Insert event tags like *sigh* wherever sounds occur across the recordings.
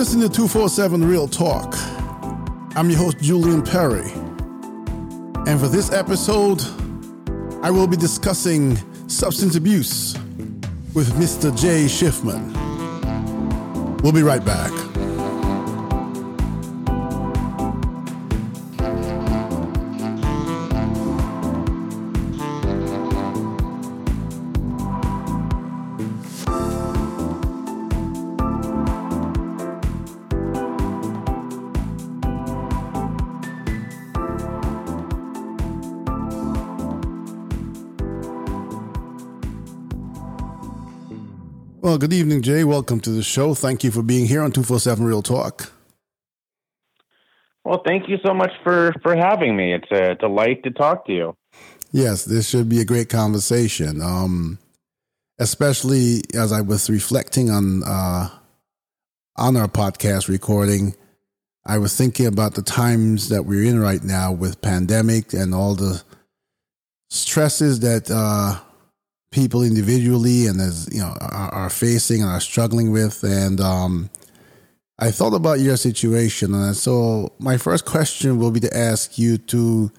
listening to 247 Real Talk. I'm your host, Julian Perry. And for this episode, I will be discussing substance abuse with Mr. Jay Schiffman. We'll be right back. Good evening, Jay. Welcome to the show. Thank you for being here on 247 Real Talk. Well, thank you so much for, for having me. It's a delight to talk to you. Yes, this should be a great conversation. Um, especially as I was reflecting on uh, on our podcast recording, I was thinking about the times that we're in right now with pandemic and all the stresses that uh, people individually and as you know are, are facing and are struggling with. And um, i thought about your situation and so my first question will be to ask you to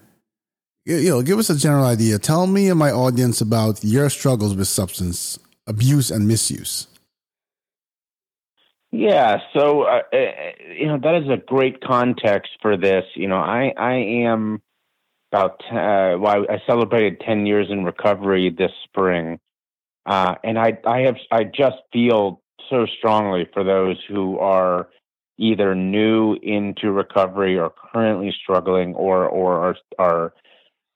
you know give us a general idea. Tell me and my audience about your struggles with substance abuse and misuse. Yeah so uh, uh you know that is a great context for this. You know i i am about uh, well, I celebrated 10 years in recovery this spring. Uh, and I, I have, I just feel so strongly for those who are either new into recovery or currently struggling or, or are, are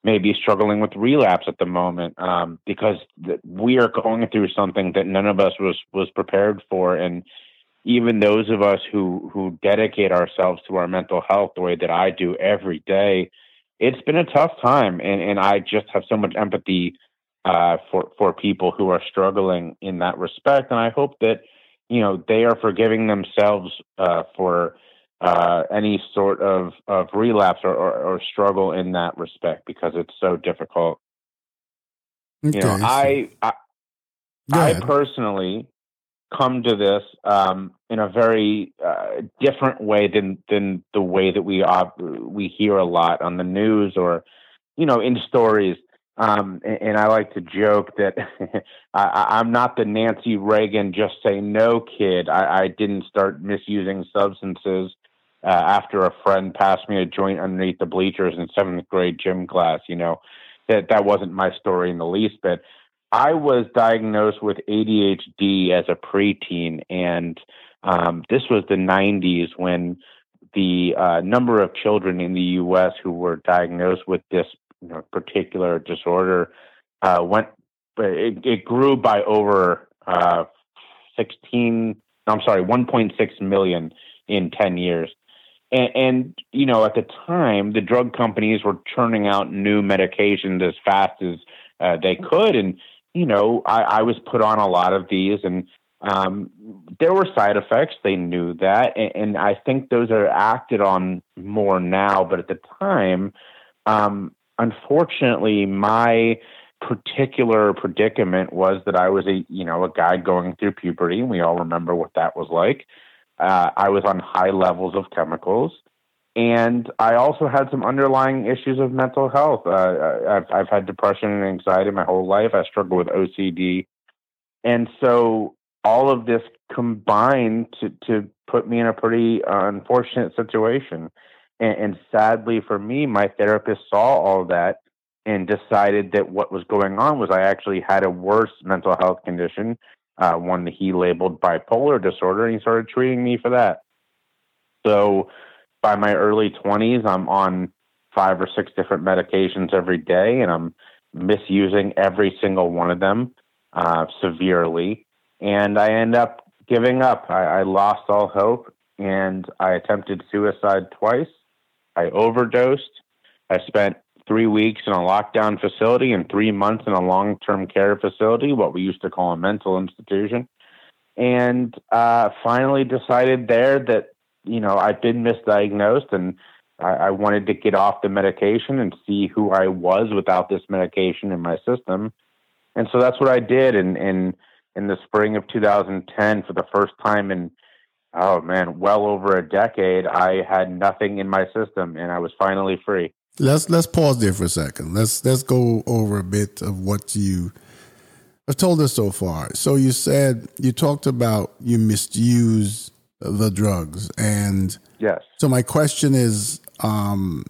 maybe struggling with relapse at the moment. Um, because th- we are going through something that none of us was, was prepared for. And even those of us who, who dedicate ourselves to our mental health the way that I do every day, it's been a tough time, and and I just have so much empathy uh, for for people who are struggling in that respect, and I hope that you know they are forgiving themselves uh, for uh, any sort of of relapse or, or, or, struggle in that respect because it's so difficult. Okay, you know, I I, I personally come to this um, in a very uh, different way than than the way that we we hear a lot on the news or you know in stories. Um, and, and, I like to joke that *laughs* I, am not the Nancy Reagan just say no kid. I, I didn't start misusing substances uh, after a friend passed me a joint underneath the bleachers in seventh grade gym class. You know that that wasn't my story in the least bit. I was diagnosed with ADHD as a preteen, and um, this was the 90s when the uh, number of children in the U.S. who were diagnosed with this you know, particular disorder uh, went. It, it, grew by over uh, 16. I'm sorry, 1.6 million in 10 years. And, and, you know, at the time, the drug companies were churning out new medications as fast as uh, they could, and you know, I, I was put on a lot of these and um, there were side effects. They knew that. And, and, I think those are acted on more now. But at the time, um, unfortunately, my particular predicament was that I was a, you know, a guy going through puberty. And we all remember what that was like. Uh, I was on high levels of chemicals and I also had some underlying issues of mental health. Uh, I've, I've had depression and anxiety my whole life. I struggle with OCD, and so all of this combined to to put me in a pretty uh, unfortunate situation. And, and sadly for me, my therapist saw all that and decided that what was going on was I actually had a worse mental health condition, uh, one that he labeled bipolar disorder, and he started treating me for that. So by my early 20s, I'm on five or six different medications every day, and I'm misusing every single one of them uh, severely. And I end up giving up. I, I lost all hope, and I attempted suicide twice. I overdosed. I spent three weeks in a lockdown facility and three months in a long term care facility, what we used to call a mental institution. And uh, finally decided there that you know, I've been misdiagnosed and I, I wanted to get off the medication and see who I was without this medication in my system. And so that's what I did in in in the spring of 2010 for the first time in oh man, well over a decade. I had nothing in my system, and I was finally free. Let's let's pause there for a second. Let's let's go over a bit of what you have told us so far. So you said you talked about you misuse the drugs, and yes. So my question is, um,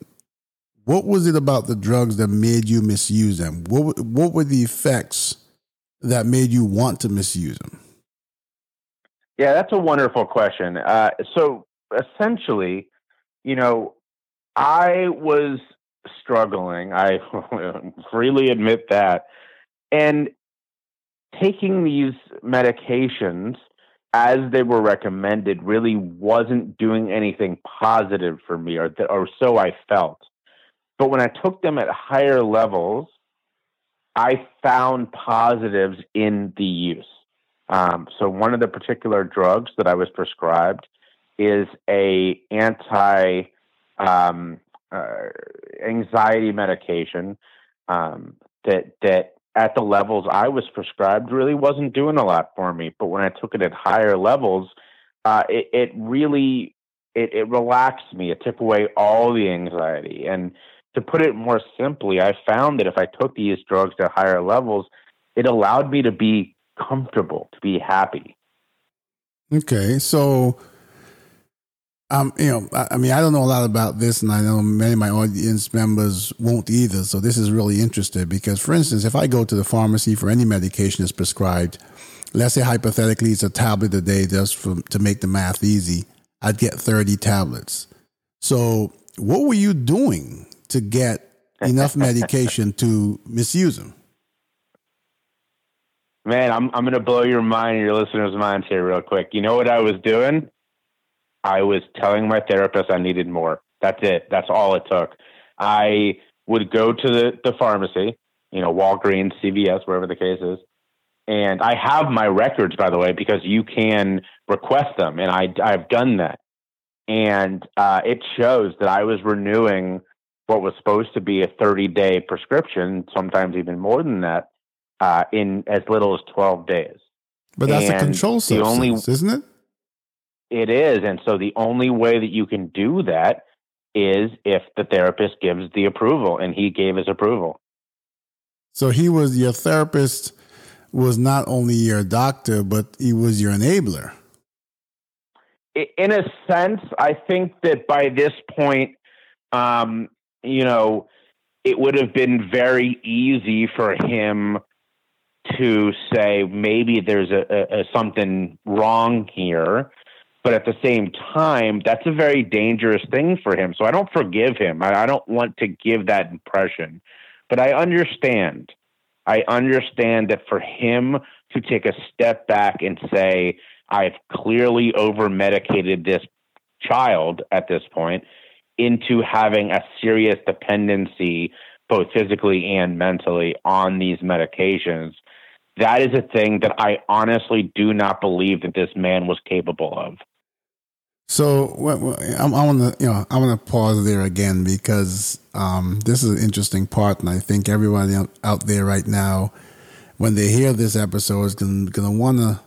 what was it about the drugs that made you misuse them? What what were the effects that made you want to misuse them? Yeah, that's a wonderful question. Uh, so essentially, you know, I was struggling. I *laughs* freely admit that. And taking these medications as they were recommended really wasn't doing anything positive for me, or, th- or so I felt. But when I took them at higher levels, I found positives in the use. Um, so one of the particular drugs that I was prescribed is a anti um, uh, anxiety medication um, that that at the levels I was prescribed really wasn't doing a lot for me. But when I took it at higher levels, uh, it, it really it, it relaxed me. It took away all the anxiety. And to put it more simply, I found that if I took these drugs at higher levels, it allowed me to be comfortable, to be happy. Okay, so um, you know, I, I, mean, I don't know a lot about this, and I know many of my audience members won't either. So this is really interesting because, for instance, if I go to the pharmacy for any medication that's prescribed, let's say hypothetically it's a tablet a day, just for, to make the math easy, I'd get thirty tablets. So, what were you doing to get enough *laughs* medication to misuse them? Man, I'm I'm gonna blow your mind, your listeners' minds here, real quick. You know what I was doing? I was telling my therapist I needed more. That's it. That's all it took. I would go to the, the pharmacy, you know, Walgreens, CVS, wherever the case is. And I have my records, by the way, because you can request them. And I, I've done that. And uh, it shows that I was renewing what was supposed to be a 30 day prescription, sometimes even more than that, uh, in as little as 12 days. But that's and a control substance, only, isn't it? It is. And so the only way that you can do that is if the therapist gives the approval, and he gave his approval. So he was your therapist, was not only your doctor, but he was your enabler. In a sense, I think that by this point, um, you know, it would have been very easy for him to say maybe there's a, a, a something wrong here but at the same time, that's a very dangerous thing for him. So I don't forgive him. I, I don't want to give that impression. But I understand. I understand that for him to take a step back and say, I've clearly over medicated this child at this point into having a serious dependency, both physically and mentally, on these medications. That is a thing that I honestly do not believe that this man was capable of. So I want to, you know, I want to pause there again because um, this is an interesting part, and I think everybody out there right now, when they hear this episode, is going to want to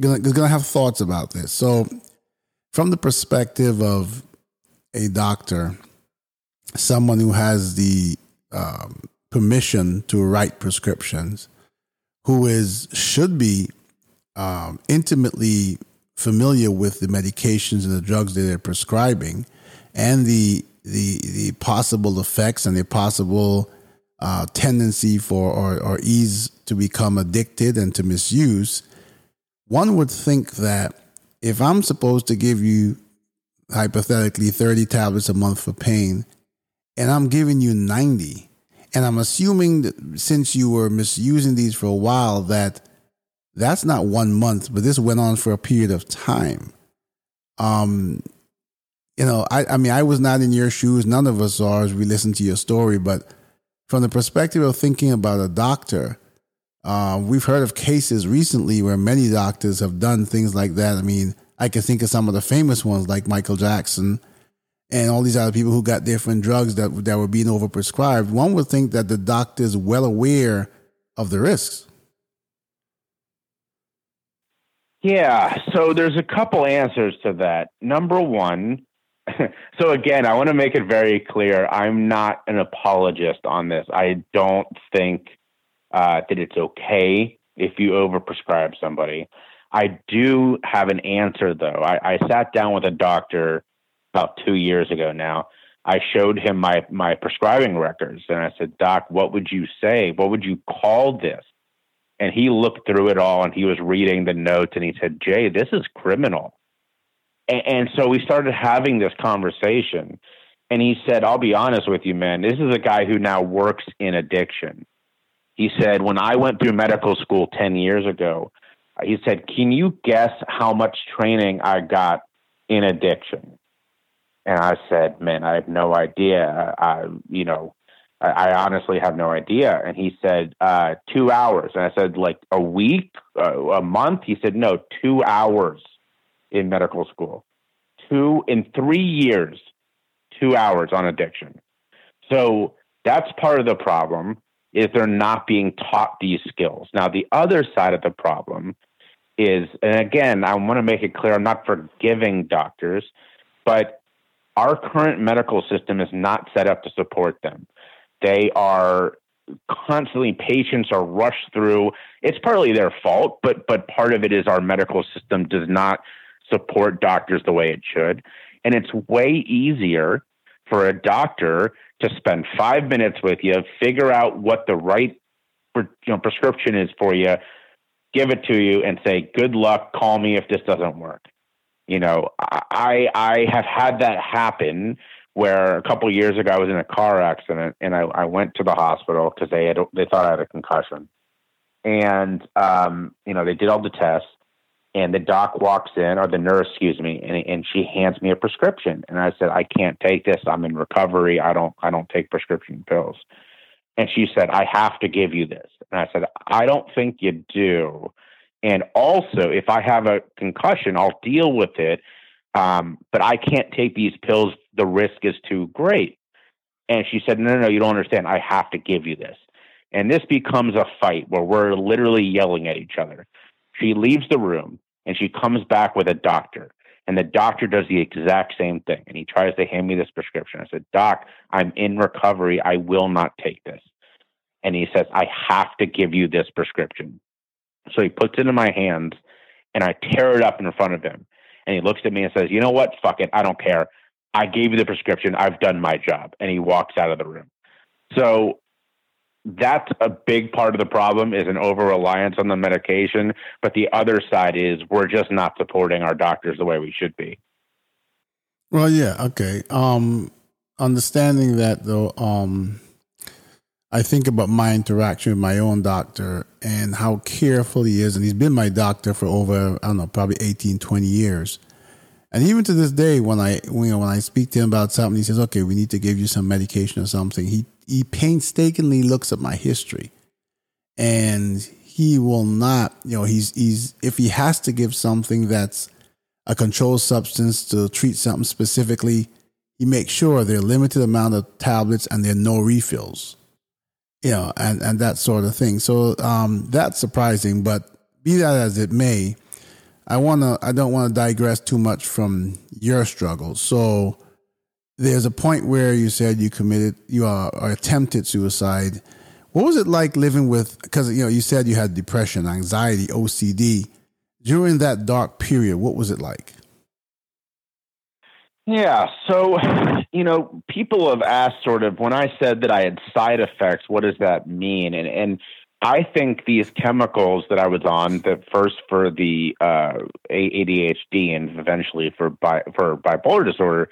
going to have thoughts about this. So, from the perspective of a doctor, someone who has the um, permission to write prescriptions, who is should be um, intimately familiar with the medications and the drugs that they're prescribing and the the the possible effects and the possible uh, tendency for or, or ease to become addicted and to misuse, one would think that if I'm supposed to give you hypothetically 30 tablets a month for pain and I'm giving you 90 and I'm assuming that since you were misusing these for a while that that's not one month, but this went on for a period of time. Um, you know, I, I mean, I was not in your shoes. None of us are as we listen to your story. But from the perspective of thinking about a doctor, uh, we've heard of cases recently where many doctors have done things like that. I mean, I can think of some of the famous ones like Michael Jackson and all these other people who got different drugs that that were being overprescribed. One would think that the doctor is well aware of the risks. Yeah, so there's a couple answers to that. Number one, *laughs* so again, I want to make it very clear I'm not an apologist on this. I don't think uh, that it's okay if you overprescribe somebody. I do have an answer though. I, I sat down with a doctor about two years ago now. I showed him my my prescribing records and I said, Doc, what would you say? What would you call this? And he looked through it all and he was reading the notes and he said, Jay, this is criminal. And, and so we started having this conversation. And he said, I'll be honest with you, man, this is a guy who now works in addiction. He said, when I went through medical school 10 years ago, uh, he said, Can you guess how much training I got in addiction? And I said, Man, I have no idea. I, you know, I, I honestly have no idea. And he said, uh, Two hours. And I said, Like a week, uh, a month? He said, No, two hours in medical school. Two in three years, two hours on addiction. So that's part of the problem is they're not being taught these skills. Now, the other side of the problem is, and again, I want to make it clear, I'm not forgiving doctors, but our current medical system is not set up to support them. They are constantly patients are rushed through. It's partly their fault, but but part of it is our medical system does not support doctors the way it should. And it's way easier for a doctor to spend five minutes with you, figure out what the right you know, prescription is for you, give it to you, and say, "Good luck. Call me if this doesn't work." You know, I I have had that happen where a couple years ago I was in a car accident and I, I went to the hospital because they had they thought I had a concussion, and um, you know they did all the tests and the doc walks in or the nurse excuse me and, and she hands me a prescription. And i said i can't take this. I'm in recovery. I don't i don't take prescription pills. And she said i have to give you this. And i said i don't think you do. And also if i have a concussion i'll deal with it um, but i can't take these pills. The risk is too great. And she said no no no you don't understand. I have to give you this. And this becomes a fight where we're literally yelling at each other. She leaves the room and she comes back with a doctor. And the doctor does the exact same thing. And he tries to hand me this prescription. I said doc i'm in recovery. I will not take this. And he says i have to give you this prescription. So he puts it in my hands and i tear it up in front of him and he looks at me and says you know what? Fuck it. I don't care. I gave you the prescription. I've done my job. And he walks out of the room. So that's a big part of the problem is an over reliance on the medication. But the other side is we're just not supporting our doctors the way we should be. Well, yeah, okay. Um, understanding that though, um, I think about my interaction with my own doctor and how careful he is. And he's been my doctor for over, I don't know, probably 18, 20 years. And even to this day, when I you know, when I speak to him about something, he says, "Okay, we need to give you some medication or something." He he painstakingly looks at my history, and he will not. You know, he's he's if he has to give something that's a controlled substance to treat something specifically, he makes sure there are limited amount of tablets and there are no refills. You know, and and that sort of thing. So um, that's surprising, but be that as it may I wanna I don't want to digress too much from your struggles. So there's a point where you said you committed you are or attempted suicide. What was it like living with because you know you said you had depression, anxiety, OCD during that dark period? What was it like? Yeah, so you know, people have asked sort of when I said that I had side effects, what does that mean? And and I think these chemicals that I was on, that first for the uh, ADHD and eventually for bi- for bipolar disorder,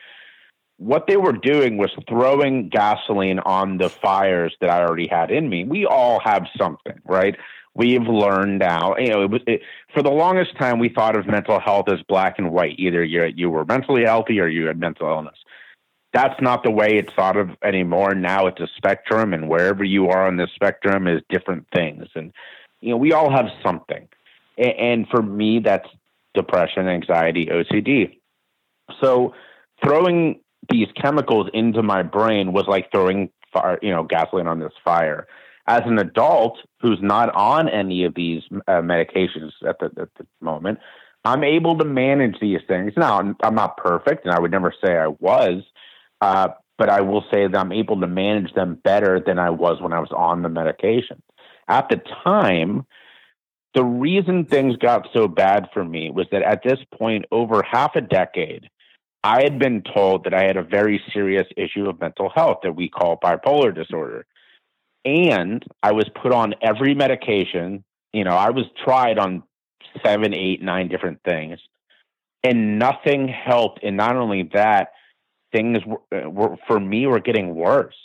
what they were doing was throwing gasoline on the fires that I already had in me. We all have something, right? We've learned now. You know, it was it, for the longest time we thought of mental health as black and white. Either you you were mentally healthy or you had mental illness that's not the way it's thought of anymore. Now it's a spectrum, and wherever you are on the spectrum is different things. And you know, we all have something. And for me, that's depression, anxiety, OCD. So throwing these chemicals into my brain was like throwing fire, you know, gasoline on this fire. As an adult who's not on any of these uh, medications at the, at the moment, I'm able to manage these things. Now, I'm, not perfect, and I would never say I was, uh, but I will say that I'm able to manage them better than I was when I was on the medication. At the time, the reason things got so bad for me was that at this point, over half a decade, I had been told that I had a very serious issue of mental health that we call bipolar disorder. And I was put on every medication. You know, I was tried on seven, eight, nine different things, and nothing helped. And not only that, things were, uh, were for me were getting worse.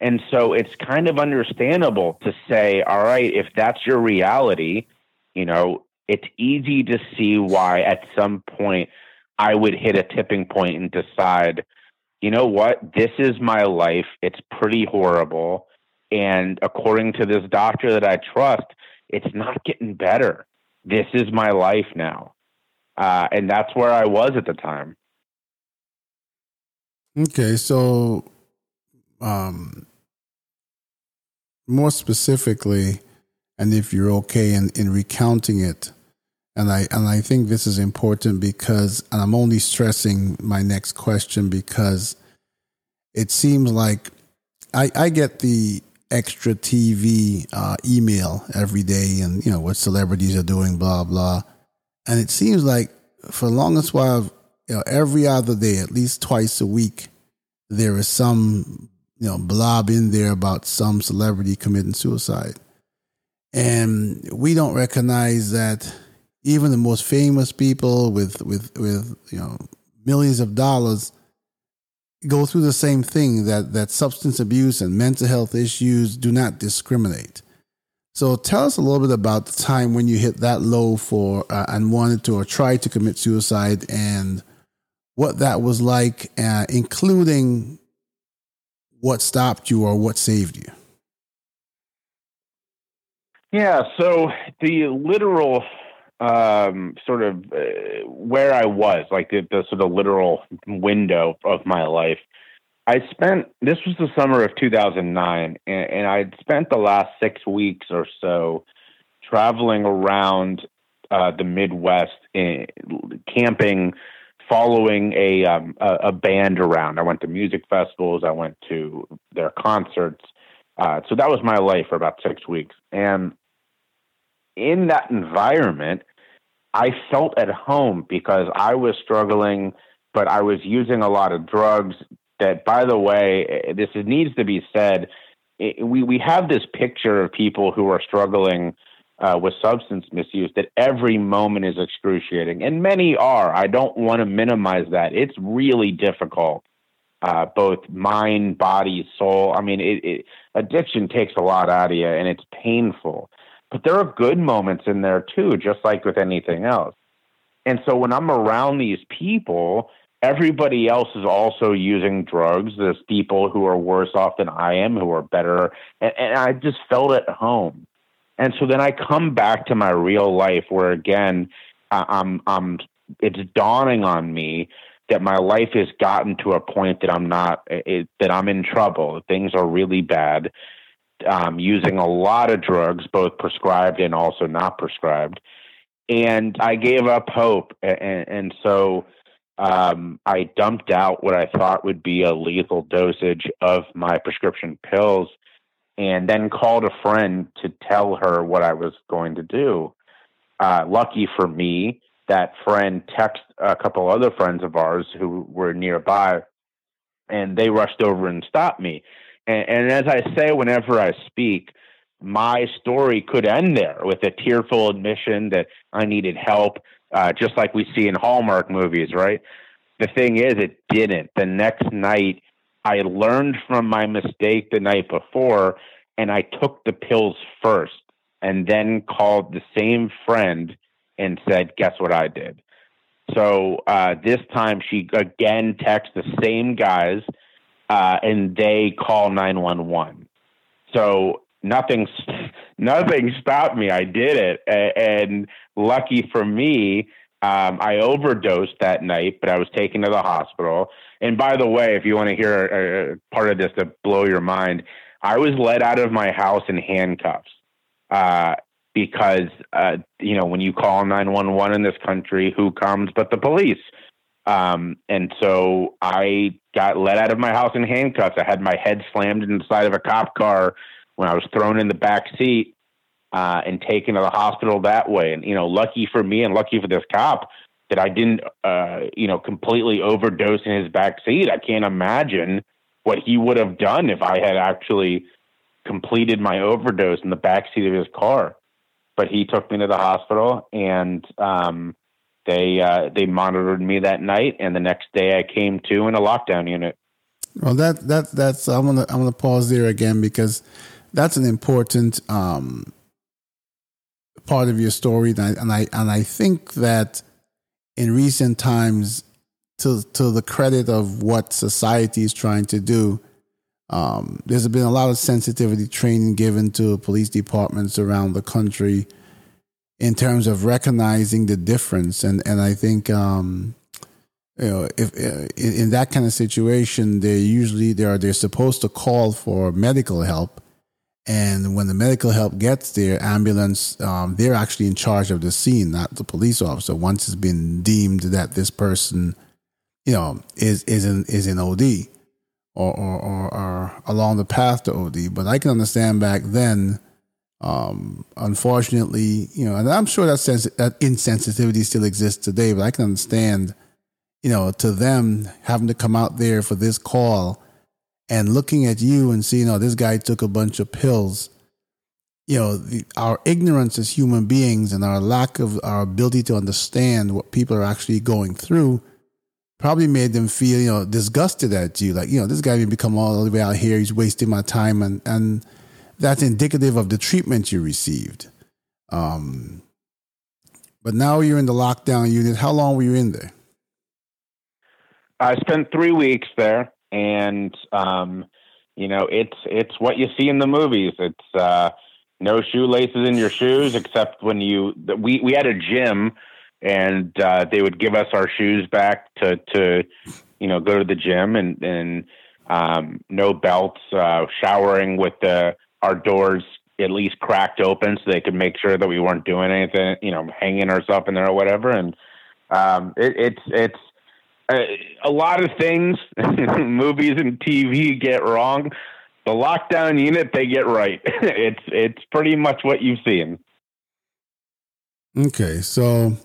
And so it's kind of understandable to say, all right, if that's your reality, you know, it's easy to see why at some point I would hit a tipping point and decide, you know what, this is my life. It's pretty horrible. And according to this doctor that I trust, it's not getting better. This is my life now. Uh, and that's where I was at the time. Okay, so um, more specifically, and if you're okay in, in recounting it, and I and I think this is important because and I'm only stressing my next question because it seems like I, I get the extra TV uh, email every day and you know what celebrities are doing, blah blah. And it seems like for the longest while, you know, every other day, at least twice a week, there is some you know blob in there about some celebrity committing suicide, and we don't recognize that even the most famous people with with with you know millions of dollars go through the same thing that that substance abuse and mental health issues do not discriminate. So tell us a little bit about the time when you hit that low for uh, and wanted to or tried to commit suicide and what that was like, uh, including what stopped you or what saved you. Yeah, so the literal um, sort of uh, where I was, like the, the sort of literal window of my life. I spent this was the summer of 2009, and, and I'd spent the last six weeks or so traveling around uh, the Midwest, in, camping, following a, um, a, a band around. I went to music festivals, I went to their concerts. Uh, so that was my life for about six weeks, and in that environment, I felt at home because I was struggling, but I was using a lot of drugs. That, by the way, this needs to be said. we we have this picture of people who are struggling uh, with substance misuse that every moment is excruciating, and many are. I don't want to minimize that. It's really difficult, uh, both mind, body, soul. I mean, it, it, addiction takes a lot out of you, and it's painful. But there are good moments in there too, just like with anything else. And so when I'm around these people, everybody else is also using drugs. There's people who are worse off than I am, who are better. And, and I just felt at home. And so then I come back to my real life where again, I'm, I'm, it's dawning on me that my life has gotten to a point that I'm not, it, that I'm in trouble. Things are really bad um, using a lot of drugs, both prescribed and also not prescribed. And I gave up hope. And, and so um, I dumped out what I thought would be a lethal dosage of my prescription pills and then called a friend to tell her what I was going to do. Uh, lucky for me, that friend texted a couple other friends of ours who were nearby and they rushed over and stopped me. And, and as I say whenever I speak, my story could end there with a tearful admission that I needed help, uh, just like we see in Hallmark movies, right? The thing is, it didn't. The next night, I learned from my mistake the night before, and I took the pills first, and then called the same friend and said, "Guess what I did." So uh, this time, she again texted the same guys uh, and they call 911. So nothing, *laughs* nothing stopped me. I did it. And, lucky for me, um, I overdosed that night, but I was taken to the hospital. And by the way, if you want to hear a, a part of this to blow your mind, I was led out of my house in handcuffs uh, because uh, you know when you call nine one one in this country, who comes but the police? Um, and so I got let out of my house in handcuffs. I had my head slammed inside of a cop car when I was thrown in the back seat uh, and taken to the hospital that way. And you know, lucky for me and lucky for this cop that I didn't, uh, you know, completely overdose in his back seat. I can't imagine what he would have done if I had actually completed my overdose in the back seat of his car. But he took me to the hospital, and um, they uh, they monitored me that night, and the next day I came to in a lockdown unit. Well, that that that's I'm gonna I'm gonna pause there again because that's an important um, part of your story, and I, and I and I think that in recent times, to to the credit of what society is trying to do, um, there's been a lot of sensitivity training given to police departments around the country in terms of recognizing the difference. And and I think um, you know if uh, in, in, that kind of situation, they usually they are they're supposed to call for medical help. And when the medical help gets there, ambulance, um, they're actually in charge of the scene, not the police officer. Once it's been deemed that this person, you know, is is in is in OD or or, or, or along the path to OD. But I can understand back then um, unfortunately, you know, and I'm sure that sense that insensitivity still exists today, but I can understand, you know, to them having to come out there for this call and looking at you and seeing, oh, this guy took a bunch of pills. You know, the, our ignorance as human beings and our lack of our ability to understand what people are actually going through probably made them feel, you know, disgusted at you. Like, you know, this guy may become all the way out here. He's wasting my time. And, and, that's indicative of the treatment you received. Um, but now you're in the lockdown unit. How long were you in there? I spent three weeks there, and um, you know it's it's what you see in the movies. It's uh, no shoelaces in your shoes, except when you we we had a gym, and uh, they would give us our shoes back to to you know go to the gym, and and um, no belts, uh, showering with the our doors at least cracked open so they could make sure that we weren't doing anything, you know, hanging ourselves in there or whatever. And um, it, it's it's a, uh, a lot of things *laughs* movies and TV get wrong. The lockdown unit they get right. *laughs* it's it's pretty much what you've seen. Okay, so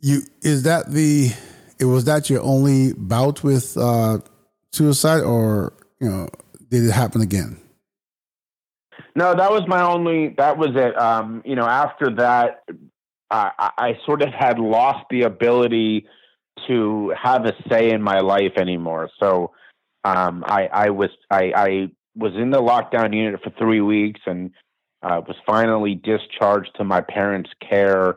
you is that the it was that your only bout with uh, suicide, or you know, did it happen again? No, that was my only. That was it. Um, you know, after that, I, I sort of had lost the ability to have a say in my life anymore. So um, I, I was I, I was in the lockdown unit for three weeks and uh, was finally discharged to my parents' care,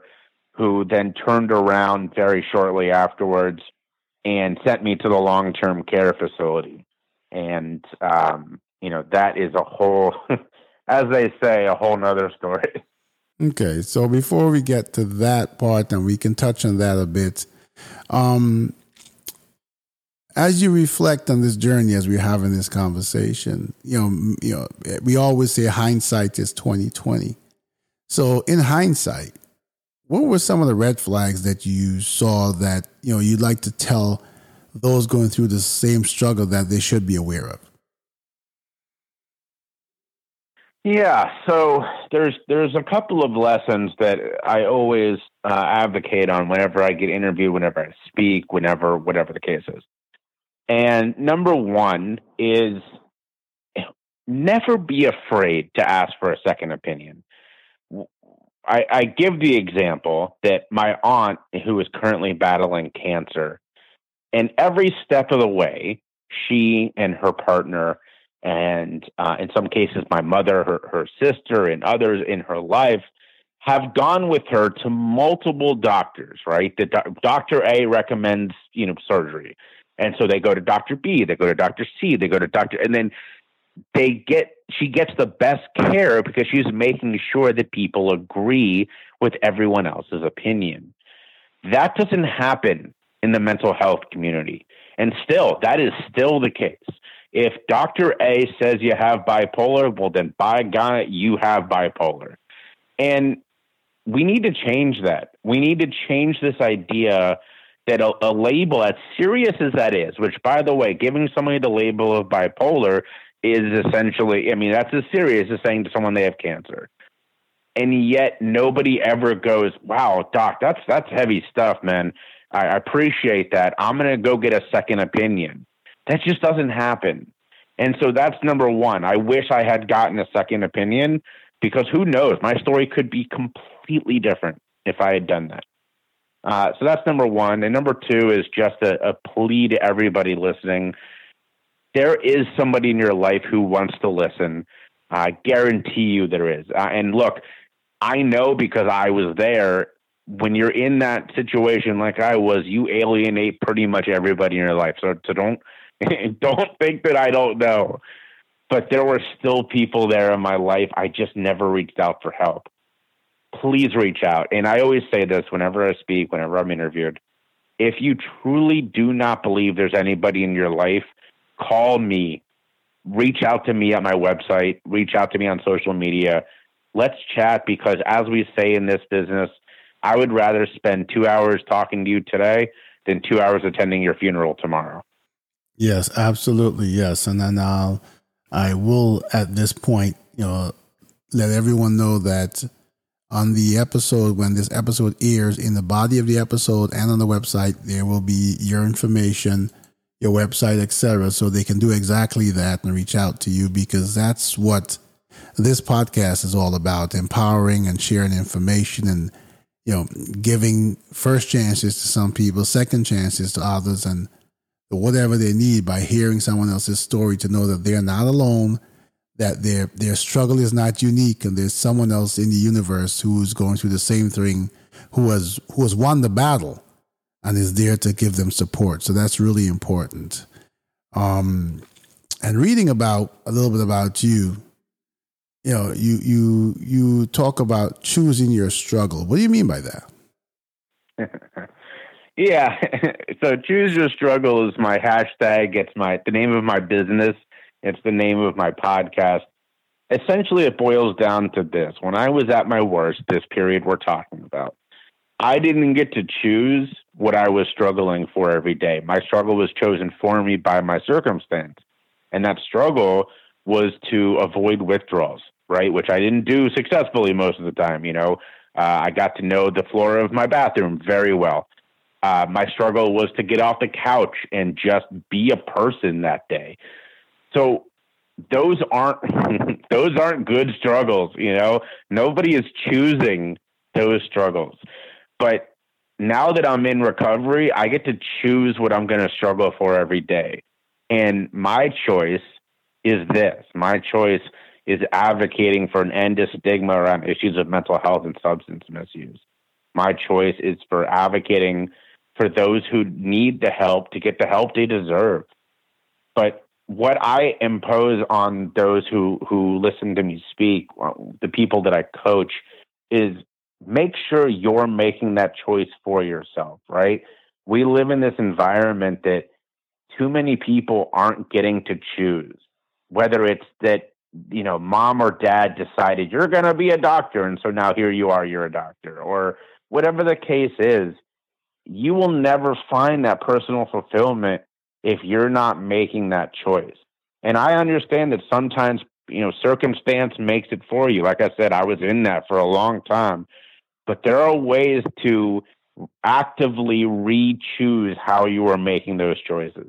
who then turned around very shortly afterwards and sent me to the long term care facility. And um, you know that is a whole *laughs* as they say, a whole nother story. *laughs* Okay, so before we get to that part, and we can touch on that a bit, um, as you reflect on this journey, as we're having this conversation, you know, you know, we always say hindsight is twenty twenty. So, in hindsight, what were some of the red flags that you saw that you know you'd like to tell those going through the same struggle that they should be aware of? Yeah, so there's there's a couple of lessons that I always uh, advocate on whenever I get interviewed, whenever I speak, whenever whatever the case is. And number one is never be afraid to ask for a second opinion. I, I give the example that my aunt, who is currently battling cancer, and every step of the way, she and her partner and uh, in some cases, my mother, her, her sister, and others in her life have gone with her to multiple doctors. Right, the do- Doctor A recommends you know surgery, and so they go to Doctor B, they go to Doctor C, they go to Doctor, and then they get she gets the best care because she's making sure that people agree with everyone else's opinion. That doesn't happen in the mental health community. And still, that is still the case If Dr. A says you have bipolar, well, then by God, you have bipolar. And we need to change that. We need to change this idea that a, a, label, as serious as that is, which, by the way, giving somebody the label of bipolar is essentially, I mean, that's as serious as saying to someone they have cancer. And yet nobody ever goes, wow, doc, that's, that's heavy stuff, man. I, I appreciate that. I'm going to go get a second opinion. That just doesn't happen. And so that's number one. I wish I had gotten a second opinion because who knows? My story could be completely different if I had done that. Uh, so that's number one. And number two is just a, a plea to everybody listening. There is somebody in your life who wants to listen. I guarantee you there is. Uh, and look, I know because I was there. When you're in that situation like I was, you alienate pretty much everybody in your life. So, so don't *laughs* don't think that I don't know. But there were still people there in my life. I just never reached out for help please reach out. And I always say this whenever I speak, whenever I'm interviewed. If you truly do not believe there's anybody in your life, call me. Reach out to me at my website, reach out to me on social media. Let's chat because, as we say in this business, I would rather spend two hours talking to you today than two hours attending your funeral tomorrow. Yes, absolutely. Yes. And then I'll, I will at this point, you know, let everyone know that on the episode when this episode airs in the body of the episode and on the website there will be your information your website etc so they can do exactly that and reach out to you because that's what this podcast is all about empowering and sharing information and you know giving first chances to some people second chances to others and whatever they need by hearing someone else's story to know that they're not alone that their their struggle is not unique and there's someone else in the universe who's going through the same thing who has who has won the battle and is there to give them support. So that's really important. Um and reading about a little bit about you you know you you you talk about choosing your struggle. What do you mean by that *laughs* yeah *laughs* so choose your struggle is my hashtag it's my the name of my business it's the name of my podcast. Essentially, it boils down to this. When I was at my worst, this period we're talking about, I didn't get to choose what I was struggling for every day. My struggle was chosen for me by my circumstance. And that struggle was to avoid withdrawals, right? Which I didn't do successfully most of the time. You know, uh, I got to know the floor of my bathroom very well. Uh, my struggle was to get off the couch and just be a person that day. So those aren't *laughs* those aren't good struggles, you know. Nobody is choosing those struggles. But now that I'm in recovery, I get to choose what I'm going to struggle for every day. And my choice is this. My choice is advocating for an end to stigma around issues of mental health and substance misuse. My choice is for advocating for those who need the help to get the help they deserve. But what I impose on those who who listen to me speak, uh, the people that I coach, is make sure you're making that choice for yourself. Right? We live in this environment that too many people aren't getting to choose. Whether it's that you know mom or dad decided you're going to be a doctor, and so now here you are, you're a doctor, or whatever the case is, you will never find that personal fulfillment if you're not making that choice. And I understand that sometimes, you know, circumstance makes it for you. Like I said, I was in that for a long time. But there are ways to actively re choose how you are making those choices.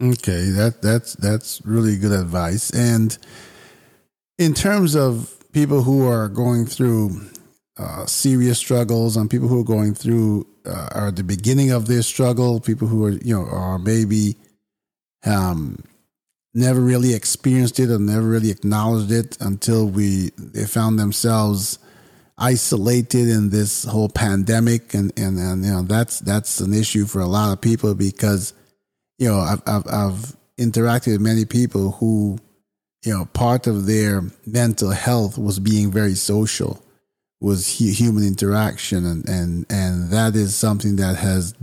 Okay, that that's that's really good advice. And in terms of people who are going through uh, serious struggles and people who are going through uh, are at the beginning of their struggle, people who are, you know, are maybe um, never really experienced it or never really acknowledged it until we they found themselves isolated in this whole pandemic. And, and, and you know that's that's an issue for a lot of people because you know I've, I've, I've interacted with many people who you know part of their mental health was being very social was human interaction, and and and that is something that has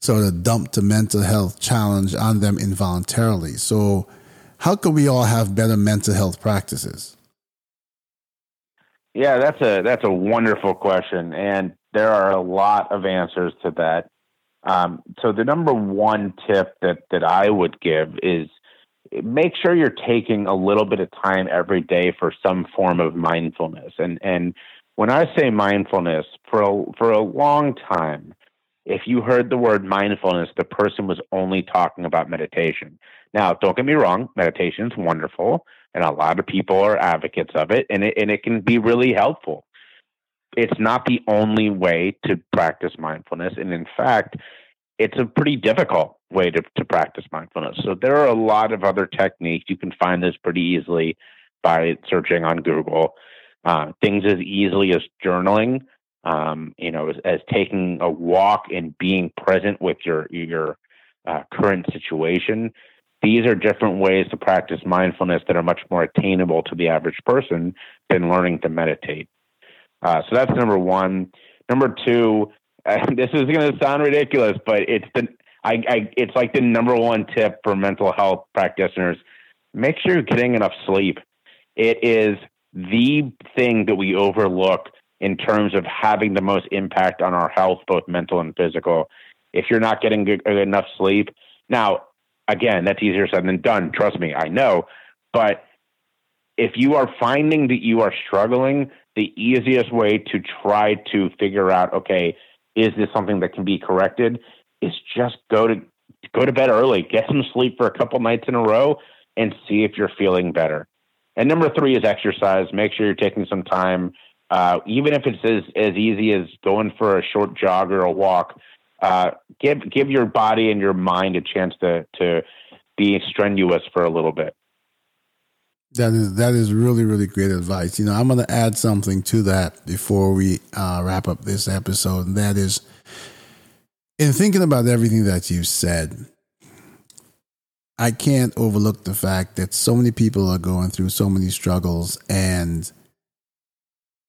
sort of dumped the mental health challenge on them involuntarily. So, how can we all have better mental health practices? Yeah, that's a that's a wonderful question, and there are a lot of answers to that. Um, so the number one tip that that I would give is make sure you're taking a little bit of time every day for some form of mindfulness. And and when I say mindfulness, for a, for a long time, if you heard the word mindfulness, the person was only talking about meditation. Now, don't get me wrong, meditation is wonderful, and a lot of people are advocates of it, and it, and it can be really helpful. It's not the only way to practice mindfulness, and in fact, it's a pretty difficult way to, to practice mindfulness. So there are a lot of other techniques. You can find this pretty easily by searching on Google. Uh, things as easily as journaling, um, you know, as, as, taking a walk and being present with your your uh, current situation. These are different ways to practice mindfulness that are much more attainable to the average person than learning to meditate. Uh, so that's number one. Number two, *laughs* this is going to sound ridiculous, but it's the I, I, it's like the number one tip for mental health practitioners. Make sure you're getting enough sleep. It is the thing that we overlook in terms of having the most impact on our health, both mental and physical. If you're not getting good, enough sleep, now, again, that's easier said than done. Trust me, I know. But if you are finding that you are struggling, the easiest way to try to figure out, okay, is this something that can be corrected? Is just go to go to bed early, get some sleep for a couple nights in a row, and see if you're feeling better. And number three is exercise. Make sure you're taking some time, uh, even if it's as, as easy as going for a short jog or a walk. Uh, give give your body and your mind a chance to to be strenuous for a little bit. That is that is really really great advice. You know, I'm going to add something to that before we uh, wrap up this episode, and that is in thinking about everything that you said. I can't overlook the fact that so many people are going through so many struggles, and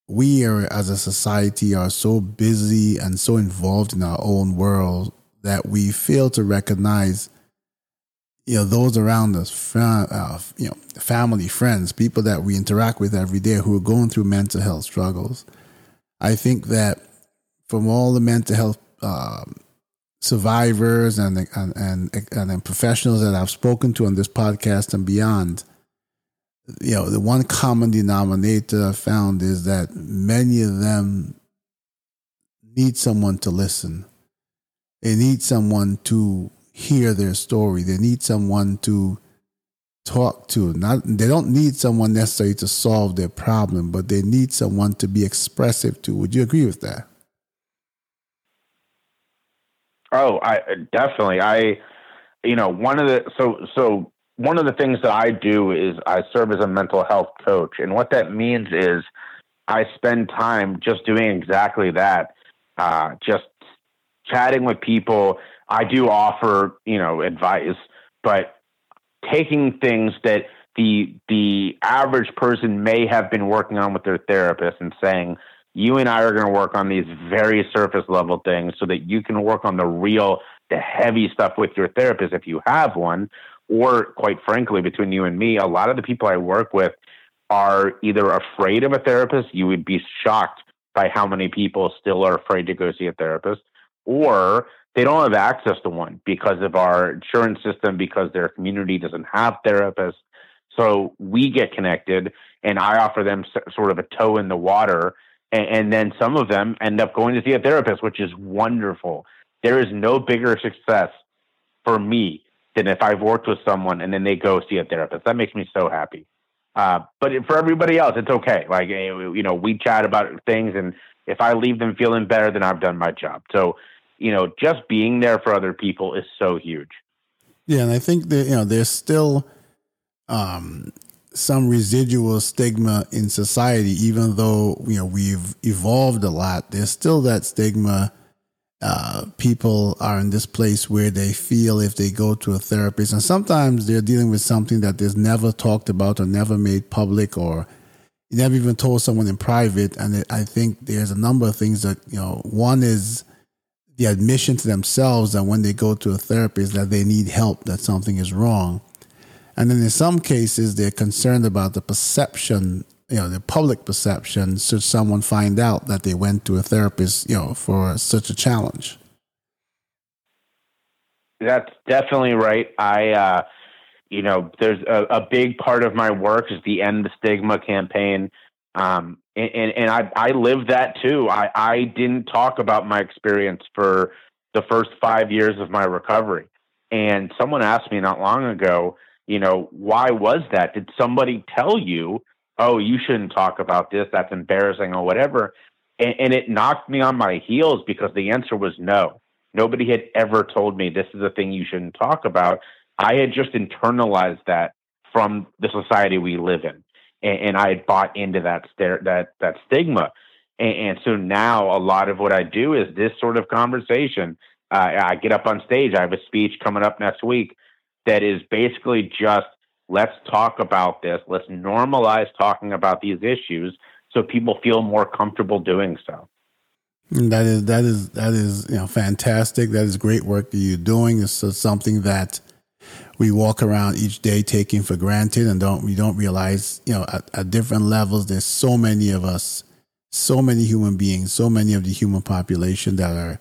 we are, as a society, are so busy and so involved in our own world that we fail to recognize you know those around us, uh, you know, family, friends, people that we interact with every day who are going through mental health struggles. I think that from all the mental health um, survivors and, and and and professionals that I've spoken to on this podcast and beyond, you know, the one common denominator I found is that many of them need someone to listen. They need someone to hear their story. They need someone to talk to. Not they don't need someone necessarily to solve their problem, but they need someone to be expressive to. Would you agree with that? Oh, I definitely. I you know, one of the so so one of the things that I do is I serve as a mental health coach. And what that means is I spend time just doing exactly that. Uh, just chatting with people I do offer, you know, advice, but taking things that the the average person may have been working on with their therapist and saying, you and I are going to work on these very surface level things so that you can work on the real, the heavy stuff with your therapist if you have one. Or, quite frankly, between you and me, a lot of the people I work with are either afraid of a therapist. You would be shocked by how many people still are afraid to go see a therapist, or they don't have access to one because of our insurance system, because their community doesn't have therapists. So we get connected, and I offer them sort of a toe in the water. And, and then some of them end up going to see a therapist, which is wonderful. There is no bigger success for me than if I've worked with someone and then they go see a therapist. That makes me so happy. Uh, but for everybody else, it's okay. Like, eh, you know, we chat about things, and if I leave them feeling better, then I've done my job. So you know, just being there for other people is so huge. Yeah, and I think that you know there's still um, some residual stigma in society, even though you know we've evolved a lot. There's still that stigma. Uh, people are in this place where they feel if they go to a therapist, and sometimes they're dealing with something that is never talked about or never made public, or never even told someone in private. And I think there's a number of things that you know. One is the admission to themselves that when they go to a therapist that they need help, that something is wrong. And then in some cases, they're concerned about the perception, you know, the public perception, should someone find out that they went to a therapist, you know, for such a challenge. That's definitely right. I, uh, you know, there's a, a, big part of my work is the End the Stigma campaign. Um, and, and, and I, I lived that too. I, I didn't talk about my experience for the first five years of my recovery. And someone asked me not long ago, you know, why was that? Did somebody tell you, oh, you shouldn't talk about this? That's embarrassing or whatever. And, and it knocked me on my heels because the answer was no. Nobody had ever told me this is a thing you shouldn't talk about. I had just internalized that from the society we live in, and, and I had bought into that that that stigma. And, and, so now a lot of what I do is this sort of conversation. Uh, I get up on stage. I have a speech coming up next week that is basically just let's talk about this. Let's normalize talking about these issues so people feel more comfortable doing so. That is that is that is you know fantastic. That is great work that you're doing. It's something that we walk around each day taking for granted and don't we don't realize you know at, at different levels. There's so many of us, so many human beings, so many of the human population that are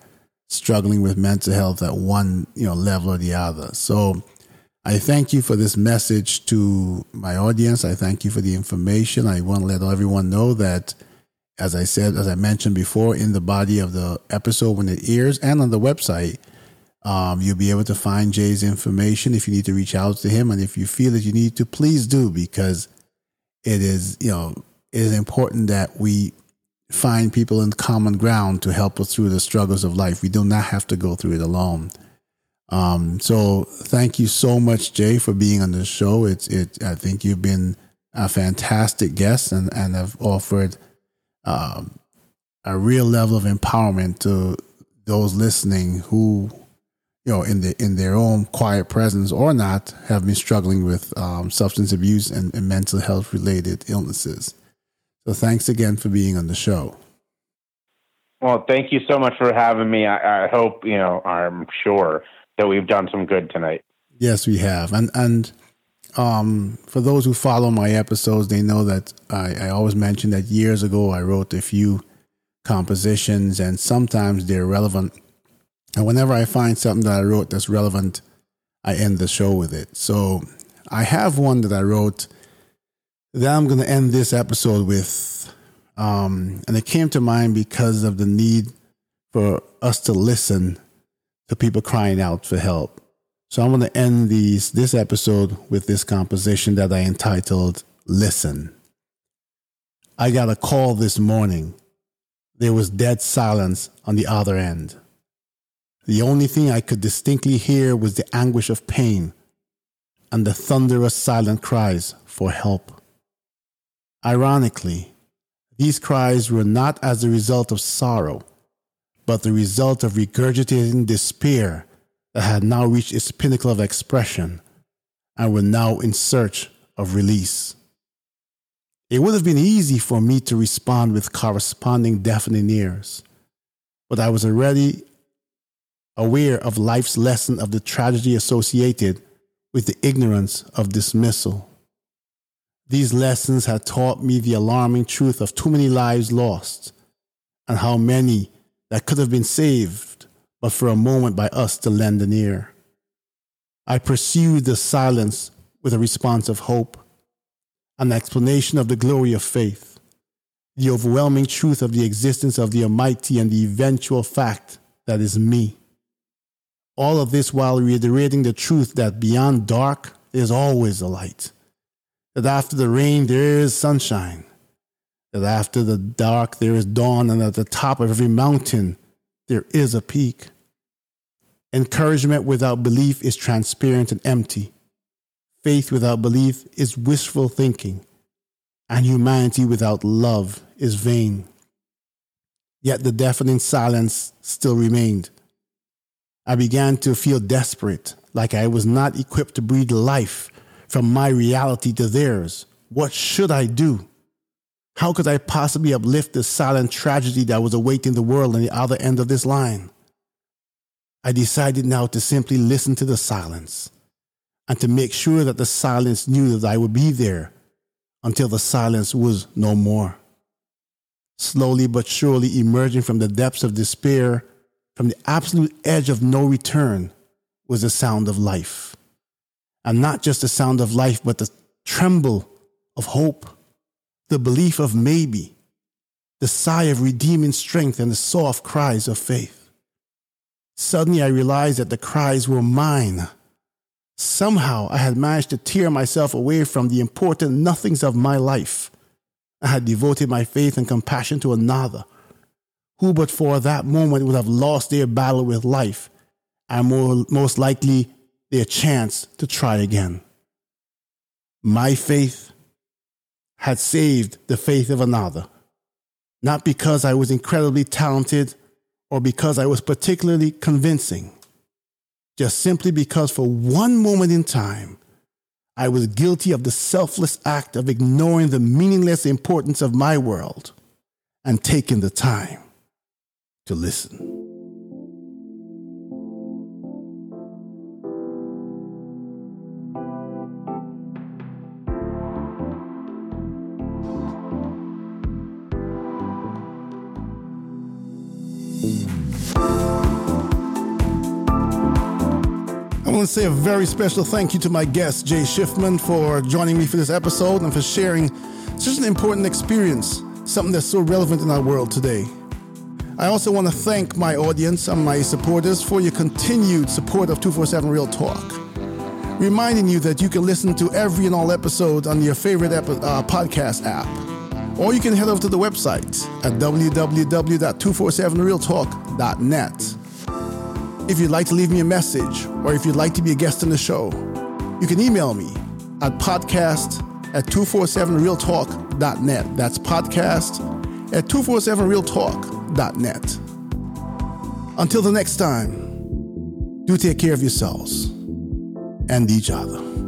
struggling with mental health at one you know level or the other. So I thank you for this message to my audience. I thank you for the information. I want to let everyone know that as I said, as I mentioned before, in the body of the episode when it airs and on the website, um, you'll be able to find Jay's information if you need to reach out to him. And if you feel that you need to, please do because it is, you know, it is important that we find people in common ground to help us through the struggles of life. We do not have to go through it alone. Um, so thank you so much, Jay, for being on the show. It's, it, I think you've been a fantastic guest and, and have offered um, a real level of empowerment to those listening who, you know, in the in their own quiet presence or not, have been struggling with um, substance abuse and, and mental health related illnesses. So, thanks again for being on the show. Well, thank you so much for having me. I, I hope you know. I'm sure that we've done some good tonight. Yes, we have, and and um, for those who follow my episodes, they know that I, I always mention that years ago I wrote a few compositions, and sometimes they're relevant. And whenever I find something that I wrote that's relevant, I end the show with it. So I have one that I wrote that I'm going to end this episode with. Um, and it came to mind because of the need for us to listen to people crying out for help. So I'm going to end these this episode with this composition that I entitled Listen. I got a call this morning. There was dead silence on the other end. The only thing I could distinctly hear was the anguish of pain and the thunderous silent cries for help. Ironically, these cries were not as a result of sorrow, but the result of regurgitating despair that had now reached its pinnacle of expression and were now in search of release. It would have been easy for me to respond with corresponding deafening ears, but I was already aware of life's lesson of the tragedy associated with the ignorance of dismissal. These lessons had taught me the alarming truth of too many lives lost and how many that could have been saved but for a moment by us to lend an ear. I pursued the silence with a response of hope, an explanation of the glory of faith, the overwhelming truth of the existence of the Almighty, and the eventual fact that is me. All of this while reiterating the truth that beyond dark, there's always a light, that after the rain, there is sunshine, that after the dark, there is dawn, and at the top of every mountain, there is a peak. Encouragement without belief is transparent and empty. Faith without belief is wishful thinking. And humanity without love is vain. Yet the deafening silence still remained. I began to feel desperate, like I was not equipped to breathe life from my reality to theirs. What should I do? How could I possibly uplift the silent tragedy that was awaiting the world on the other end of this line? I decided now to simply listen to the silence and to make sure that the silence knew that I would be there until the silence was no more. Slowly but surely emerging from the depths of despair, from the absolute edge of no return, was the sound of life. And not just the sound of life, but the tremble of hope, the belief of maybe, the sigh of redeeming strength, and the soft cries of faith. Suddenly I realized that the cries were mine Somehow I had managed to tear myself away from the important nothings of my life. I had devoted my faith and compassion to another, who but for that moment would have lost their battle with life and more, most likely their chance to try again. My faith had saved the faith of another, not because I was incredibly talented or because I was particularly convincing just simply because for one moment in time, I was guilty of the selfless act of ignoring the meaningless importance of my world and taking the time to listen. Say a very special thank you to my guest, Jay Schiffman, for joining me for this episode and for sharing such an important experience, something that's so relevant in our world today. I also want to thank my audience and my supporters for your continued support of 247 Real Talk. Reminding you that you can listen to every and all episode on your favorite epi- uh, podcast app. Or you can head over to the website at www.247realtalk.net. If you'd like to leave me a message or if you'd like to be a guest on the show, you can email me at podcast at 247realtalk.net. That's podcast at 247realtalk.net. Until the next time, do take care of yourselves and each other.